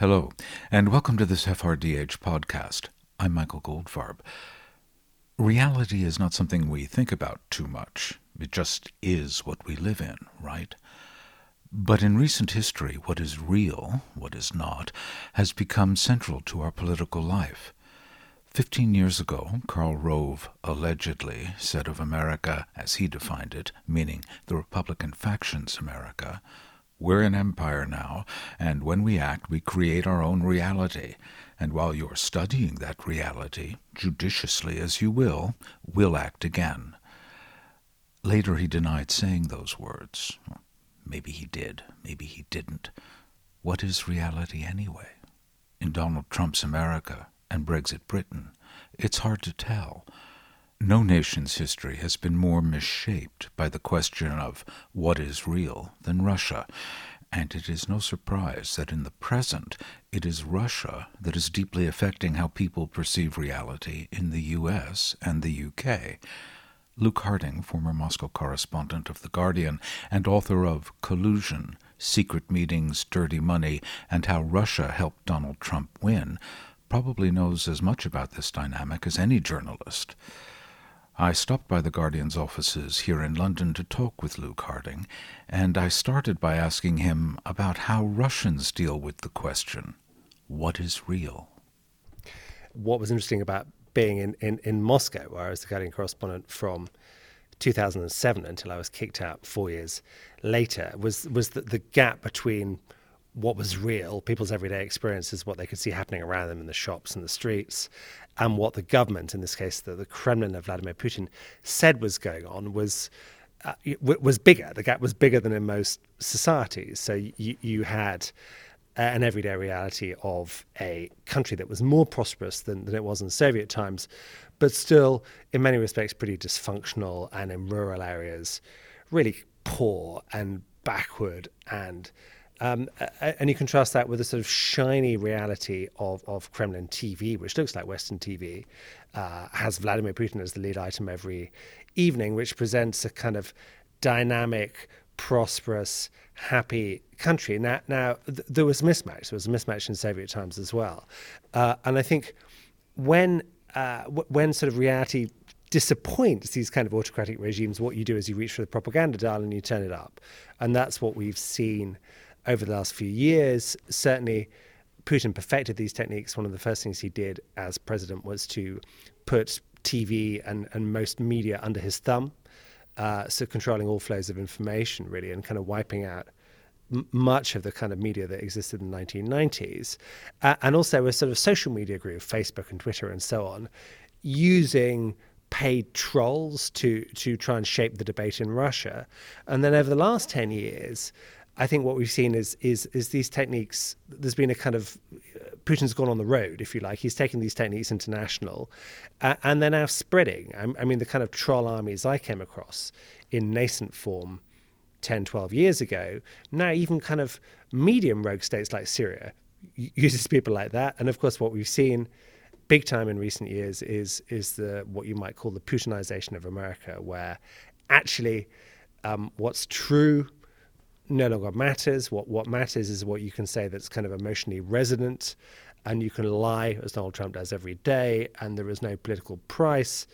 Hello, and welcome to this FRDH podcast. I'm Michael Goldfarb. Reality is not something we think about too much. It just is what we live in, right? But in recent history, what is real, what is not, has become central to our political life. Fifteen years ago, Karl Rove allegedly said of America, as he defined it, meaning the Republican faction's America, We're an empire now, and when we act, we create our own reality. And while you're studying that reality, judiciously as you will, we'll act again. Later, he denied saying those words. Maybe he did, maybe he didn't. What is reality anyway? In Donald Trump's America and Brexit Britain, it's hard to tell. No nation's history has been more misshaped by the question of what is real than Russia, and it is no surprise that in the present it is Russia that is deeply affecting how people perceive reality in the US and the UK. Luke Harding, former Moscow correspondent of The Guardian and author of Collusion Secret Meetings, Dirty Money, and How Russia Helped Donald Trump Win, probably knows as much about this dynamic as any journalist. I stopped by the Guardian's offices here in London to talk with Luke Harding, and I started by asking him about how Russians deal with the question what is real? What was interesting about being in, in, in Moscow, where I was the Guardian correspondent from 2007 until I was kicked out four years later, was, was the, the gap between what was real, people's everyday experiences, what they could see happening around them in the shops and the streets, and what the government, in this case the, the Kremlin of Vladimir Putin, said was going on was uh, was bigger. The gap was bigger than in most societies. So you, you had an everyday reality of a country that was more prosperous than, than it was in Soviet times, but still, in many respects, pretty dysfunctional and in rural areas, really poor and backward and um, and you contrast that with the sort of shiny reality of, of Kremlin TV, which looks like Western TV, uh, has Vladimir Putin as the lead item every evening, which presents a kind of dynamic, prosperous, happy country. Now, now th- there was mismatch. There was a mismatch in Soviet times as well. Uh, and I think when uh, w- when sort of reality disappoints these kind of autocratic regimes, what you do is you reach for the propaganda dial and you turn it up, and that's what we've seen over the last few years. Certainly, Putin perfected these techniques. One of the first things he did as president was to put TV and, and most media under his thumb, uh, so controlling all flows of information, really, and kind of wiping out m- much of the kind of media that existed in the 1990s. Uh, and also a sort of social media group, Facebook and Twitter and so on, using paid trolls to to try and shape the debate in Russia. And then over the last 10 years, I think what we've seen is is is these techniques. There's been a kind of Putin's gone on the road, if you like. He's taken these techniques international, uh, and they're now spreading. I, I, mean, the kind of troll armies I came across in nascent form 10, 12 years ago, now even kind of medium rogue states like Syria uses people like that. And of course, what we've seen big time in recent years is is the what you might call the Putinization of America, where actually um, what's true no longer matters. What what matters is what you can say that's kind of emotionally resonant, and you can lie as Donald Trump does every day, and there is no political price.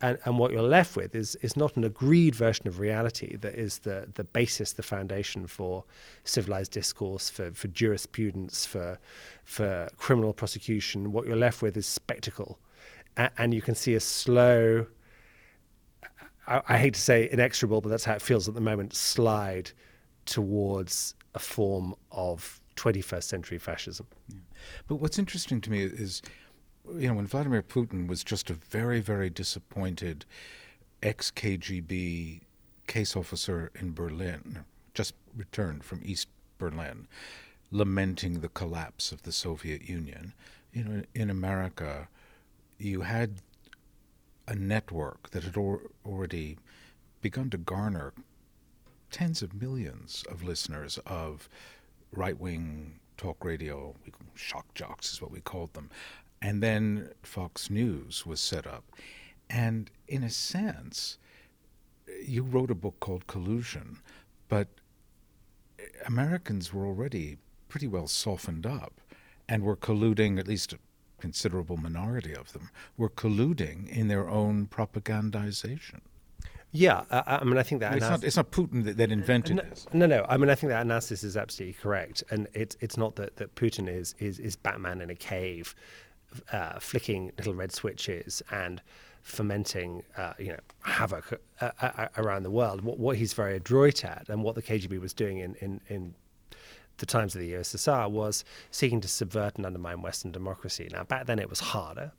And, and what you're left with is is not an agreed version of reality that is the the basis, the foundation for civilized discourse, for, for jurisprudence, for for criminal prosecution. What you're left with is spectacle, and, and you can see a slow. I, I hate to say inexorable, but that's how it feels at the moment. Slide towards a form of 21st century fascism. Yeah. But what's interesting to me is, you know, when Vladimir Putin was just a very, very disappointed ex KGB case officer in Berlin, just returned from East Berlin, lamenting the collapse of the Soviet Union. You know, in America, you had a network that had already begun to garner tens of millions of listeners of right wing talk radio, shock jocks is what we called them. And then Fox News was set up. And in a sense, you wrote a book called Collusion, but Americans were already pretty well softened up and were colluding, at least a considerable minority of them, were colluding in their own propagandization. Yeah, I, I mean, I think that it's, not, it's not Putin that, that invented no, this. No, no. I mean, I think that analysis is absolutely correct, and it's it's not that, that Putin is, is is Batman in a cave, uh, flicking little red switches and fomenting, uh, you know, havoc uh, uh, around the world. What, what he's very adroit at, and what the KGB was doing in, in, in the times of the USSR was seeking to subvert and undermine Western democracy. Now, back then it was harder,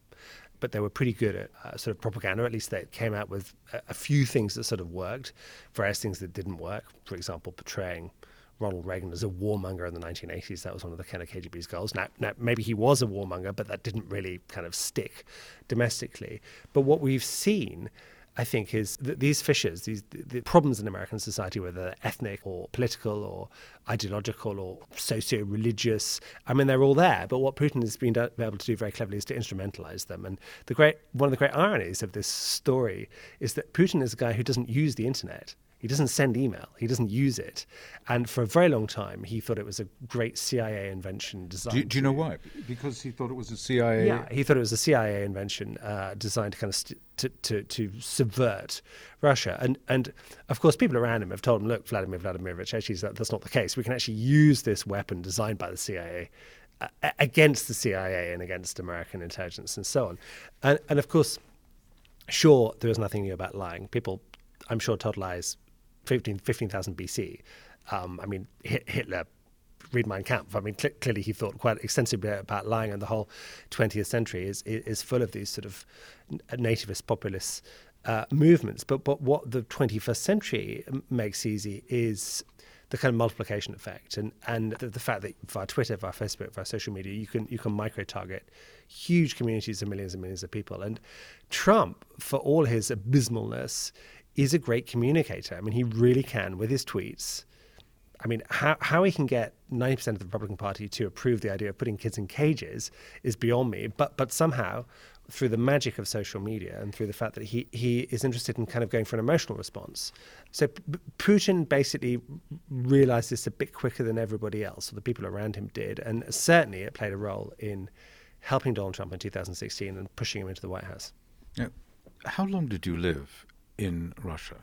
but they were pretty good at uh, sort of propaganda. At least they came out with a, a, few things that sort of worked, various things that didn't work. For example, portraying Ronald Reagan as a warmonger in the 1980s. That was one of the kind of KGB's goals. Now, now, maybe he was a warmonger, but that didn't really kind of stick domestically. But what we've seen I think, is that these fissures, these the problems in American society, whether they're ethnic or political or ideological or socio-religious, I mean, they're all there. But what Putin has been able to do very cleverly is to instrumentalize them. And the great one of the great ironies of this story is that Putin is a guy who doesn't use the internet. He doesn't send email. He doesn't use it. And for a very long time, he thought it was a great CIA invention designed. Do, do you know why? Because he thought it was a CIA. Yeah, he thought it was a CIA invention uh, designed to kind of st- to, to, to subvert Russia. And and of course, people around him have told him, look, Vladimir Vladimirovich, actually, that, that's not the case. We can actually use this weapon designed by the CIA uh, against the CIA and against American intelligence and so on. And and of course, sure, there is nothing new about lying. People, I'm sure, told lies 15,000 15, BC. Um, I mean, Hitler, read Mein Kampf. I mean, cl- clearly he thought quite extensively about lying, and the whole 20th century is is full of these sort of nativist populist uh, movements. But but what the 21st century makes easy is the kind of multiplication effect and and the, the, fact that via Twitter, via Facebook, via social media, you can you can micro target huge communities of millions and millions of people. And Trump, for all his abysmalness, is a great communicator. I mean, he really can with his tweets. I mean, how, how he can get 90% of the Republican Party to approve the idea of putting kids in cages is beyond me. But, but somehow, through the magic of social media and through the fact that he, he is interested in kind of going for an emotional response. So P- Putin basically realized this a bit quicker than everybody else, or the people around him did. And certainly it played a role in helping Donald Trump in 2016 and pushing him into the White House. Now, how long did you live in Russia?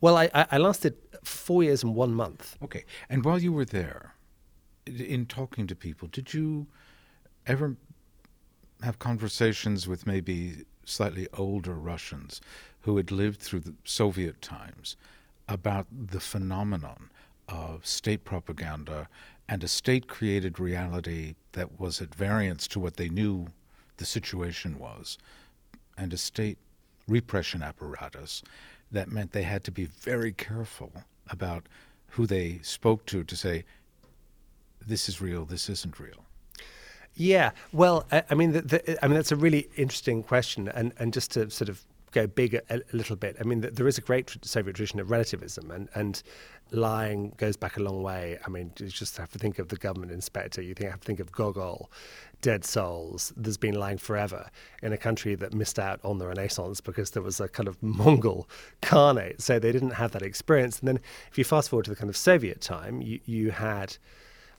Well, I, I lasted four years and one month. Okay. And while you were there, in talking to people, did you ever have conversations with maybe slightly older Russians who had lived through the Soviet times about the phenomenon of state propaganda and a state created reality that was at variance to what they knew the situation was, and a state repression apparatus that meant they had to be very careful about who they spoke to to say, this is real, this isn't real. Yeah, well, I, I mean, the, the, I mean that's a really interesting question, and and just to sort of go big a, a little bit. I mean, the, there is a great Soviet tradition of relativism, and and lying goes back a long way. I mean, you just have to think of the government inspector. You think, have to think of Gogol, Dead Souls. There's been lying forever in a country that missed out on the Renaissance because there was a kind of Mongol Khanate, so they didn't have that experience. And then, if you fast forward to the kind of Soviet time, you you had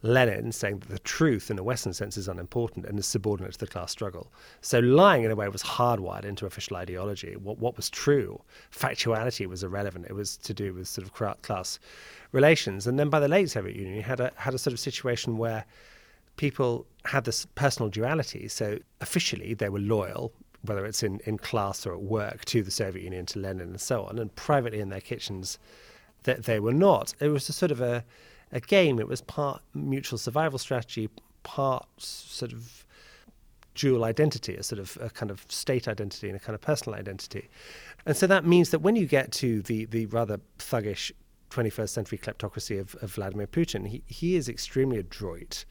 Lenin saying that the truth in a Western sense is unimportant and is subordinate to the class struggle. So lying in a way was hardwired into official ideology. What, what was true, factuality was irrelevant. It was to do with sort of class relations. And then by the late Soviet Union, you had a, had a sort of situation where people had this personal duality. So officially they were loyal, whether it's in, in class or at work, to the Soviet Union, to Lenin and so on. And privately in their kitchens, that they were not. It was a sort of a a game. It was part mutual survival strategy, part sort of dual identity, a sort of a kind of state identity and a kind of personal identity. And so that means that when you get to the the rather thuggish 21st century kleptocracy of, of Vladimir Putin, he, he is extremely adroit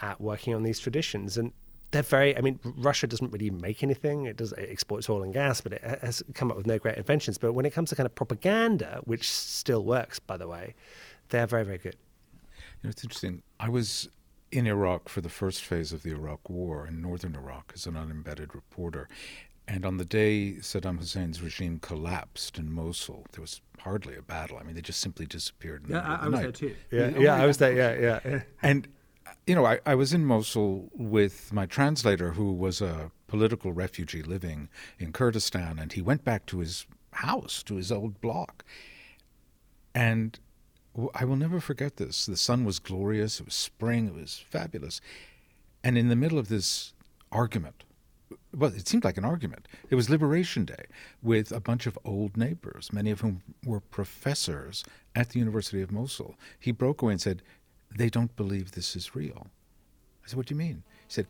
at working on these traditions. And they're very, I mean, Russia doesn't really make anything. It does it exports oil and gas, but it has come up with no great inventions. But when it comes to kind of propaganda, which still works, by the way, they're very, very good. You know, it's interesting. I was in Iraq for the first phase of the Iraq War in northern Iraq as an unembedded reporter. And on the day Saddam Hussein's regime collapsed in Mosul, there was hardly a battle. I mean, they just simply disappeared. yeah, I, I was night. there too. Yeah, yeah, I was there. Yeah, yeah. And you know, I, I was in Mosul with my translator, who was a political refugee living in Kurdistan, and he went back to his house, to his old block. And I will never forget this. The sun was glorious, it was spring, it was fabulous. And in the middle of this argument, well, it seemed like an argument. It was Liberation Day with a bunch of old neighbors, many of whom were professors at the University of Mosul. He broke away and said, They don't believe this is real. I said, What do you mean? He said,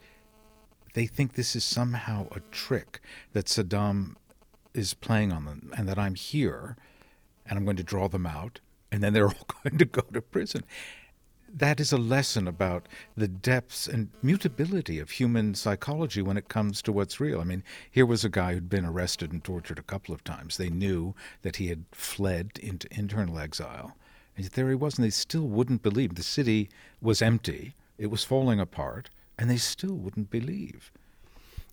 They think this is somehow a trick that Saddam is playing on them and that I'm here and I'm going to draw them out and then they're all going to go to prison that is a lesson about the depths and mutability of human psychology when it comes to what's real. I mean, here was a guy who'd been arrested and tortured a couple of times. They knew that he had fled into internal exile. And there he was, and they still wouldn't believe. The city was empty, it was falling apart, and they still wouldn't believe.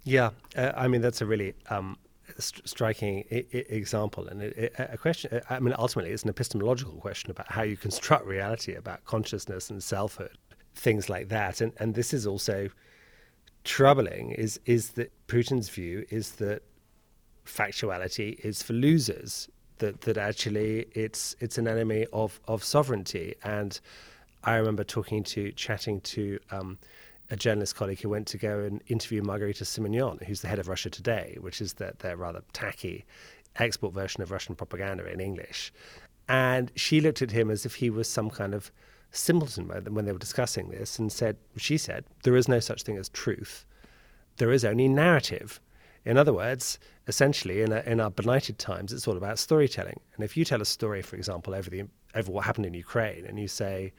Yeah, uh, I mean, that's a really um, st- striking I- I example, and it, it, a question. I mean, ultimately, it's an epistemological question about how you construct reality, about consciousness and selfhood, things like that. And and this is also troubling. Is is that Putin's view is that factuality is for losers. That that actually it's it's an enemy of of sovereignty. And I remember talking to chatting to. Um, a journalist colleague who went to go and interview Margarita Simonyan, who's the head of Russia Today, which is their, their rather tacky export version of Russian propaganda in English. And she looked at him as if he was some kind of simpleton when they were discussing this and said, she said, there is no such thing as truth. There is only narrative. In other words, essentially, in, a, in our benighted times, it's all about storytelling. And if you tell a story, for example, over, the, over what happened in Ukraine, and you say,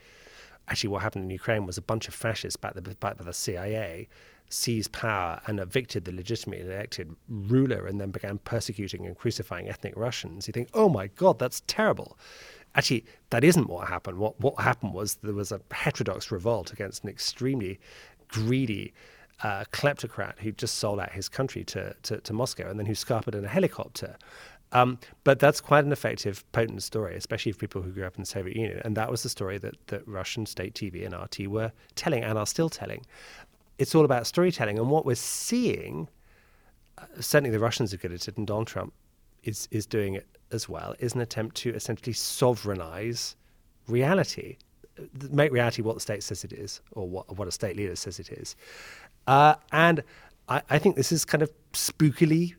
actually what happened in Ukraine was a bunch of fascists backed, by the CIA seized power and evicted the legitimately elected ruler and then began persecuting and crucifying ethnic Russians. You think, oh my God, that's terrible. Actually, that isn't what happened. What, what happened was there was a heterodox revolt against an extremely greedy uh, kleptocrat who just sold out his country to, to, to Moscow and then who scarpered in a helicopter. Um, but that's quite an effective, potent story, especially for people who grew up in the Soviet Union. And that was the story that, that Russian state TV and RT were telling and are still telling. It's all about storytelling. And what we're seeing, uh, certainly the Russians are good at it, and Donald Trump is, is doing it as well, is an attempt to essentially sovereignize reality, make reality what the state says it is, or what, what a state leader says it is. Uh, and I, I think this is kind of spookily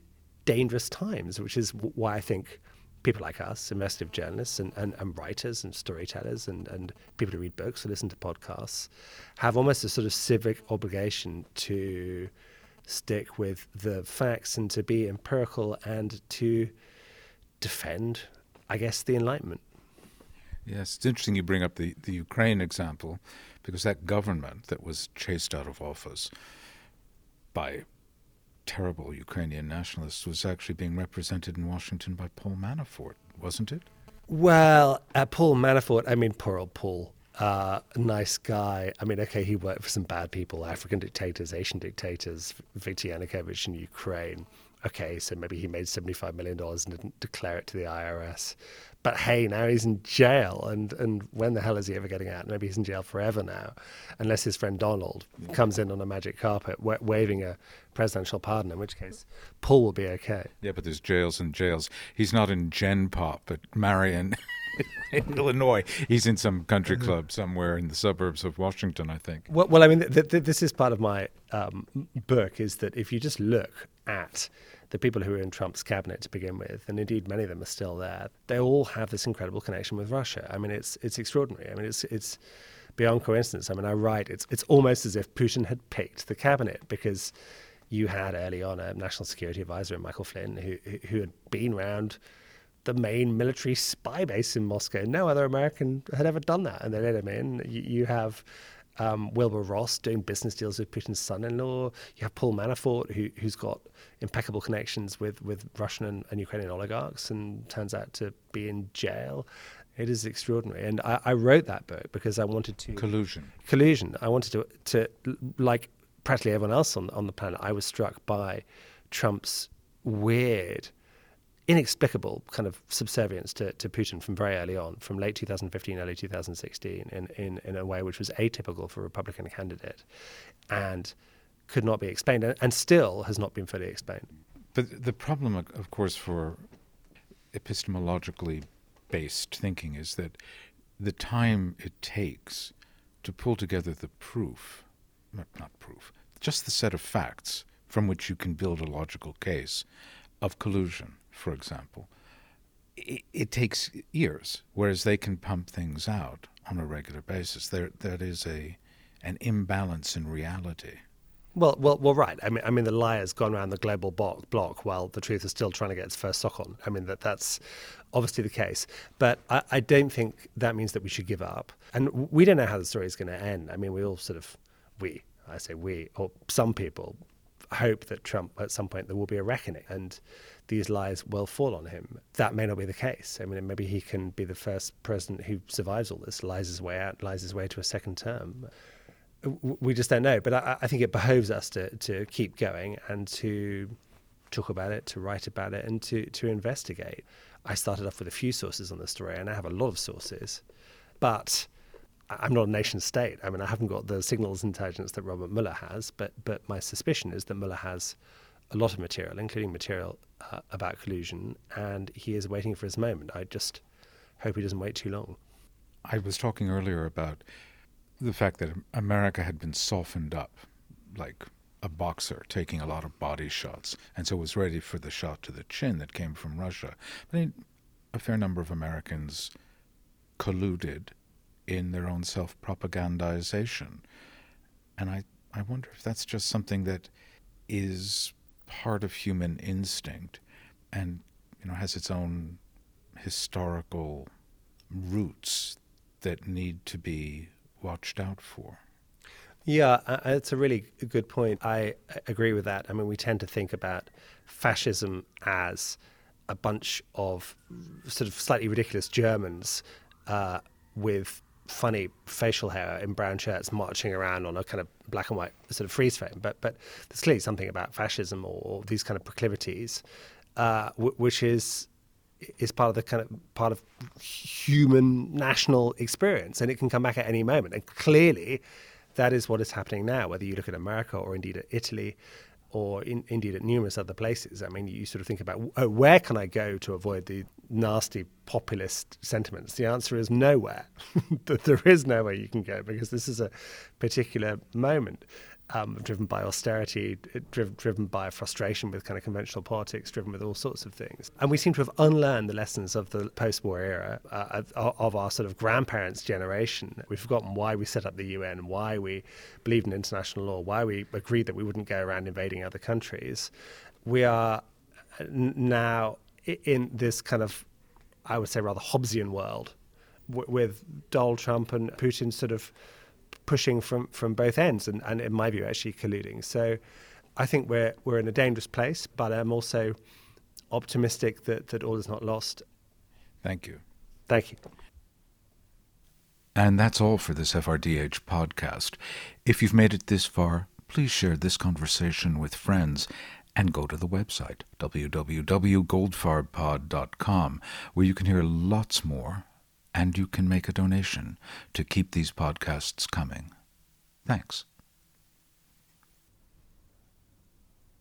dangerous times, which is why I think people like us, investigative journalists and, and, and, writers and storytellers and, and people who read books or listen to podcasts, have almost a sort of civic obligation to stick with the facts and to be empirical and to defend, I guess, the Enlightenment. Yes, it's interesting you bring up the, the Ukraine example because that government that was chased out of office by terrible Ukrainian nationalists was actually being represented in Washington by Paul Manafort, wasn't it? Well, uh, Paul Manafort, I mean, poor old Paul. Uh, nice guy. I mean, okay, he worked for some bad people, African dictators, Asian dictators, Viktor Yanukovych in Ukraine. Okay, so maybe he made $75 million and didn't declare it to the IRS. But hey, now he's in jail, and, and when the hell is he ever getting out? Maybe he's in jail forever now, unless his friend Donald comes in on a magic carpet wa- waving a presidential pardon, in which case Paul will be okay. Yeah, but there's jails and jails. He's not in Gen Pop at Marion. in Illinois. He's in some country club somewhere in the suburbs of Washington, I think. Well, well I mean, th- th- this is part of my um, book. Is that if you just look at the people who were in Trump's cabinet to begin with, and indeed many of them are still there, they all have this incredible connection with Russia. I mean, it's it's extraordinary. I mean, it's it's beyond coincidence. I mean, I write it's it's almost as if Putin had picked the cabinet because you had early on a national security advisor, Michael Flynn, who who had been around the main military spy base in Moscow. No other American had ever done that, and they let him in. You, you have um, Wilbur Ross doing business deals with Putin's son-in-law. You have Paul Manafort, who, has got impeccable connections with, with Russian and, and, Ukrainian oligarchs, and turns out to be in jail. It is extraordinary, and I, I, wrote that book because I wanted to collusion. Collusion. I wanted to to like practically everyone else on on the planet. I was struck by Trump's weird inexplicable kind of subservience to, to Putin from very early on, from late 2015, early 2016, in, in, in a way which was atypical for a Republican candidate and could not be explained and, still has not been fully explained. But the problem, of course, for epistemologically based thinking is that the time it takes to pull together the proof, not proof, just the set of facts from which you can build a logical case of collusion, for example, it, it takes years, whereas they can pump things out on a regular basis. There, that is a an imbalance in reality. Well, well, well, right. I mean, I mean, the lie has gone around the global block, block while the truth is still trying to get its first sock on. I mean, that that's obviously the case. But I, I don't think that means that we should give up. And we don't know how the story is going to end. I mean, we all sort of, we, I say we, or some people hope that Trump, at some point, there will be a reckoning and these lies will fall on him. That may not be the case. I mean, maybe he can be the first president who survives all this, lies his way out, lies his way to a second term. We just don't know. But I, I think it behoves us to, to keep going and to talk about it, to write about it, and to, to investigate. I started off with a few sources on the story, and I have a lot of sources. But I'm not a nation state. I mean, I haven't got the signals intelligence that Robert Mueller has, but but my suspicion is that Mueller has a lot of material, including material uh, about collusion, and he is waiting for his moment. I just hope he doesn't wait too long. I was talking earlier about the fact that America had been softened up, like a boxer taking a lot of body shots, and so was ready for the shot to the chin that came from Russia. I mean, a fair number of Americans colluded in their own self propagandization. And I, I wonder if that's just something that is part of human instinct and you know has its own historical roots that need to be watched out for. Yeah, it's a really good point. I agree with that. I mean, we tend to think about fascism as a bunch of sort of slightly ridiculous Germans uh, with funny facial hair in brown shirts marching around on a kind of black and white sort of freeze frame. But but there's clearly something about fascism or, or these kind of proclivities, uh, w- which is is part of the kind of part of human national experience, and it can come back at any moment. And clearly, that is what is happening now. Whether you look at America or indeed at Italy, or in, indeed at numerous other places. I mean, you sort of think about oh, where can I go to avoid the nasty populist sentiments? The answer is nowhere. there is nowhere you can go because this is a particular moment um, driven by austerity, driven, driven by frustration with kind of conventional politics, driven with all sorts of things. And we seem to have unlearned the lessons of the post war era, uh, of, of, our sort of grandparents' generation. We've forgotten why we set up the UN, why we believed in international law, why we agreed that we wouldn't go around invading other countries. We are now in this kind of, I would say, rather Hobbesian world with Donald Trump and Putin sort of pushing from, from both ends and, and in my view actually colluding. So I think we're we're in a dangerous place, but I'm also optimistic that, that all is not lost. Thank you. Thank you. And that's all for this FRDH podcast. If you've made it this far, please share this conversation with friends and go to the website www.goldfarbpod.com where you can hear lots more and you can make a donation to keep these podcasts coming. Thanks.